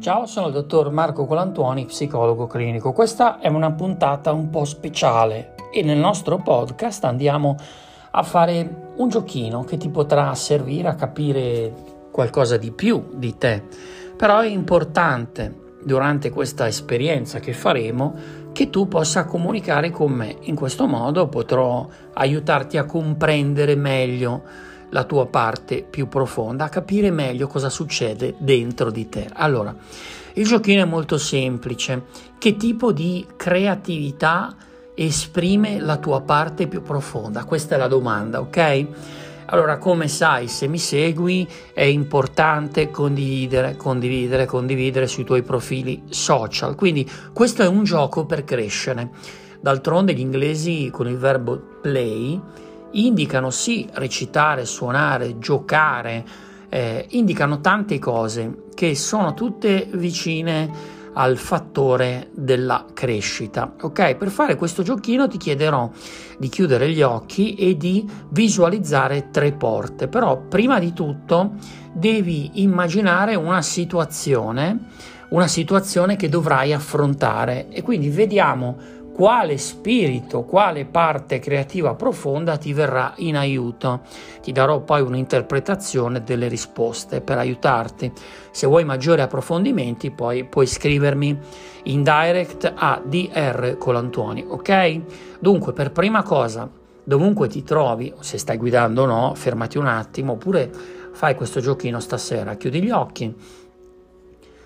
Ciao, sono il dottor Marco Colantuoni, psicologo clinico. Questa è una puntata un po' speciale e nel nostro podcast andiamo a fare un giochino che ti potrà servire a capire qualcosa di più di te. Però è importante durante questa esperienza che faremo che tu possa comunicare con me. In questo modo potrò aiutarti a comprendere meglio la tua parte più profonda, a capire meglio cosa succede dentro di te. Allora, il giochino è molto semplice. Che tipo di creatività esprime la tua parte più profonda? Questa è la domanda, ok? Allora, come sai, se mi segui è importante condividere, condividere, condividere sui tuoi profili social. Quindi questo è un gioco per crescere. D'altronde gli inglesi con il verbo play indicano sì recitare, suonare, giocare, eh, indicano tante cose che sono tutte vicine al fattore della crescita. Ok, per fare questo giochino ti chiederò di chiudere gli occhi e di visualizzare tre porte, però prima di tutto devi immaginare una situazione, una situazione che dovrai affrontare e quindi vediamo quale spirito, quale parte creativa profonda ti verrà in aiuto. Ti darò poi un'interpretazione delle risposte per aiutarti. Se vuoi maggiori approfondimenti, poi puoi scrivermi in direct a DR Colantuoni, ok? Dunque, per prima cosa, dovunque ti trovi, se stai guidando o no, fermati un attimo, oppure fai questo giochino stasera, chiudi gli occhi,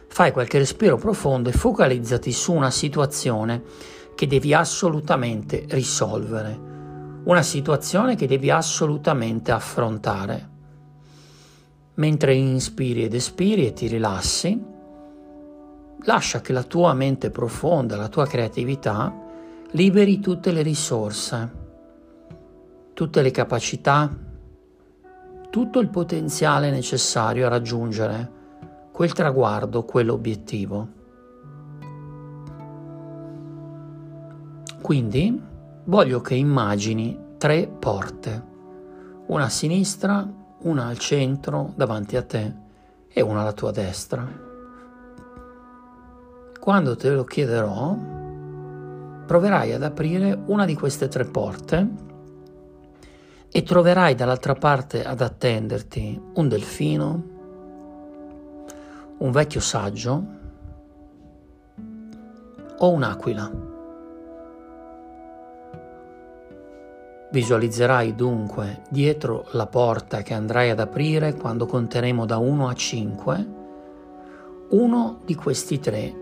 fai qualche respiro profondo e focalizzati su una situazione che devi assolutamente risolvere, una situazione che devi assolutamente affrontare. Mentre inspiri ed espiri e ti rilassi, lascia che la tua mente profonda, la tua creatività, liberi tutte le risorse, tutte le capacità, tutto il potenziale necessario a raggiungere quel traguardo, quell'obiettivo. Quindi voglio che immagini tre porte, una a sinistra, una al centro davanti a te e una alla tua destra. Quando te lo chiederò, proverai ad aprire una di queste tre porte e troverai dall'altra parte ad attenderti un delfino, un vecchio saggio o un'aquila. Visualizzerai dunque dietro la porta che andrai ad aprire quando conteremo da 1 a 5 uno di questi tre,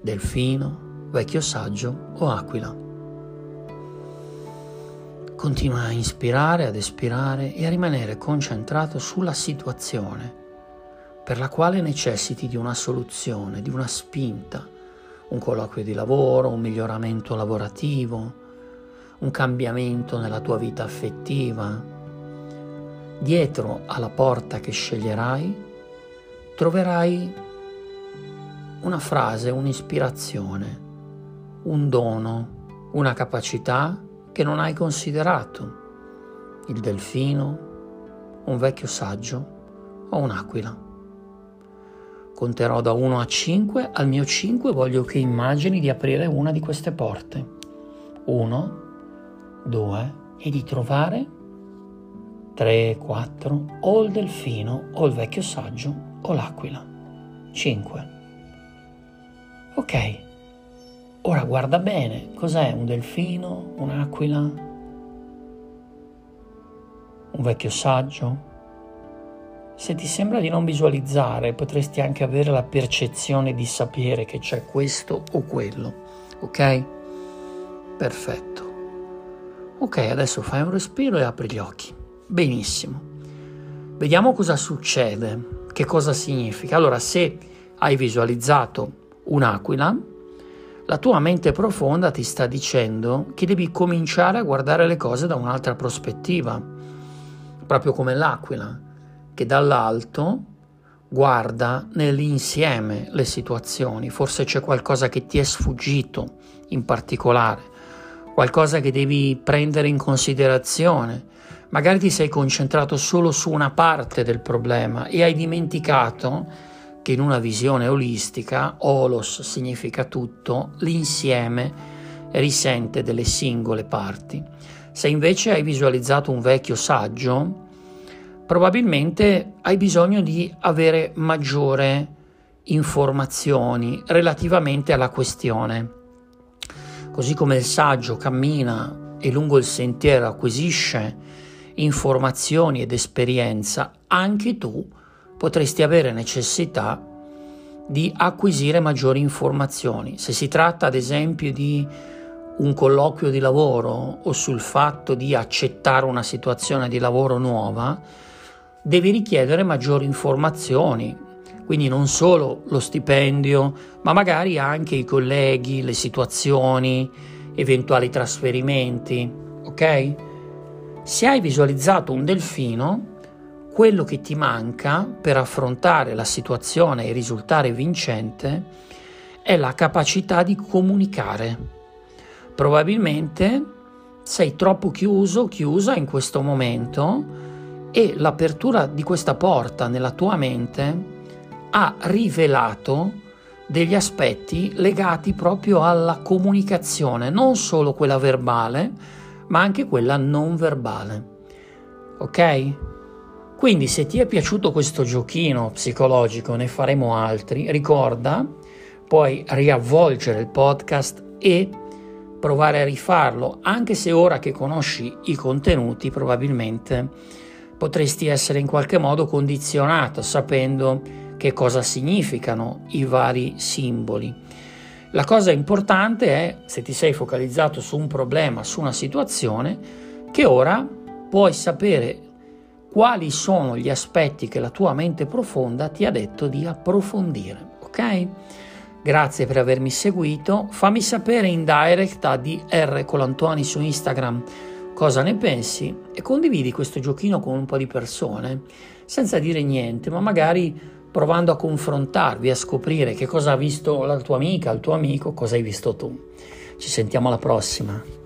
delfino, vecchio saggio o aquila. Continua a inspirare, ad espirare e a rimanere concentrato sulla situazione per la quale necessiti di una soluzione, di una spinta, un colloquio di lavoro, un miglioramento lavorativo, un cambiamento nella tua vita affettiva. Dietro alla porta che sceglierai troverai una frase, un'ispirazione, un dono, una capacità che non hai considerato. Il delfino, un vecchio saggio o un'aquila. Conterò da 1 a 5, al mio 5 voglio che immagini di aprire una di queste porte. 1, 2 e di trovare 3, 4 o il delfino o il vecchio saggio o l'aquila. 5. Ok, ora guarda bene, cos'è un delfino, un'aquila, un vecchio saggio? Se ti sembra di non visualizzare, potresti anche avere la percezione di sapere che c'è questo o quello, ok? Perfetto. Ok, adesso fai un respiro e apri gli occhi. Benissimo. Vediamo cosa succede, che cosa significa. Allora, se hai visualizzato un'aquila, la tua mente profonda ti sta dicendo che devi cominciare a guardare le cose da un'altra prospettiva, proprio come l'aquila, che dall'alto guarda nell'insieme le situazioni, forse c'è qualcosa che ti è sfuggito in particolare qualcosa che devi prendere in considerazione. Magari ti sei concentrato solo su una parte del problema e hai dimenticato che in una visione olistica, holos significa tutto, l'insieme risente delle singole parti. Se invece hai visualizzato un vecchio saggio, probabilmente hai bisogno di avere maggiore informazioni relativamente alla questione. Così come il saggio cammina e lungo il sentiero acquisisce informazioni ed esperienza, anche tu potresti avere necessità di acquisire maggiori informazioni. Se si tratta ad esempio di un colloquio di lavoro o sul fatto di accettare una situazione di lavoro nuova, devi richiedere maggiori informazioni, quindi non solo lo stipendio, ma magari anche i colleghi, le situazioni, eventuali trasferimenti, ok? Se hai visualizzato un delfino, quello che ti manca per affrontare la situazione e risultare vincente è la capacità di comunicare Probabilmente sei troppo chiuso, chiusa in questo momento e l'apertura di questa porta nella tua mente ha rivelato degli aspetti legati proprio alla comunicazione, non solo quella verbale, ma anche quella non verbale. Ok? Quindi se ti è piaciuto questo giochino psicologico, ne faremo altri, ricorda, puoi riavvolgere il podcast e provare a rifarlo, anche se ora che conosci i contenuti probabilmente potresti essere in qualche modo condizionato sapendo che cosa significano i vari simboli. La cosa importante è, se ti sei focalizzato su un problema, su una situazione, che ora puoi sapere quali sono gli aspetti che la tua mente profonda ti ha detto di approfondire, ok? Grazie per avermi seguito. Fammi sapere in direct a DR Colantuani su Instagram cosa ne pensi e condividi questo giochino con un po' di persone senza dire niente, ma magari provando a confrontarvi, a scoprire che cosa ha visto la tua amica, il tuo amico, cosa hai visto tu. Ci sentiamo alla prossima.